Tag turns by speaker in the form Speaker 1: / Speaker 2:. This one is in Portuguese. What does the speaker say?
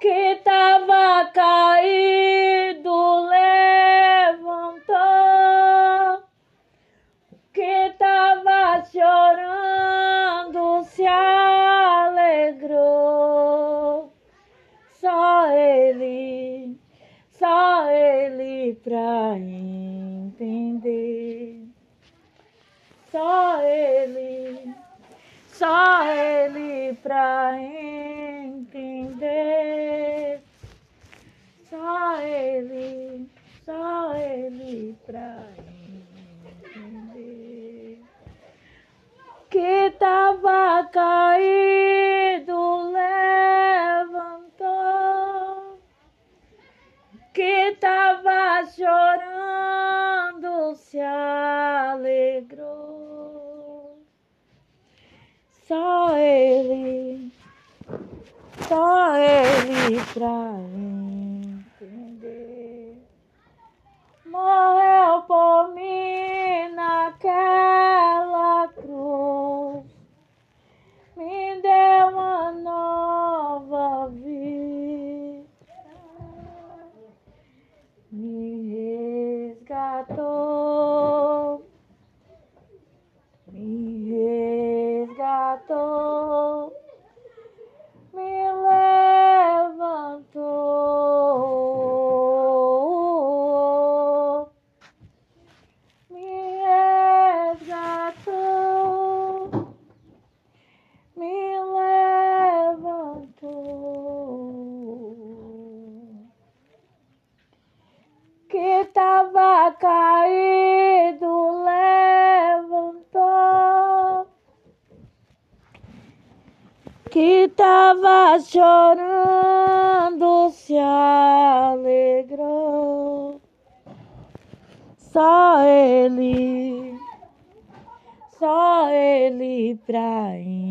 Speaker 1: Que tava caído levantou, que tava chorando se alegrou. Só ele, só ele pra entender. Só ele, só ele pra entender. Só ele, só ele pra entender. Que tava caído, levantou. Que tava chorando, se alegrou. Só ele, só ele pra entender. gato. Mi gato. Mi caído, levantou. Que tava chorando, se alegrou. Só ele, só ele pra ir.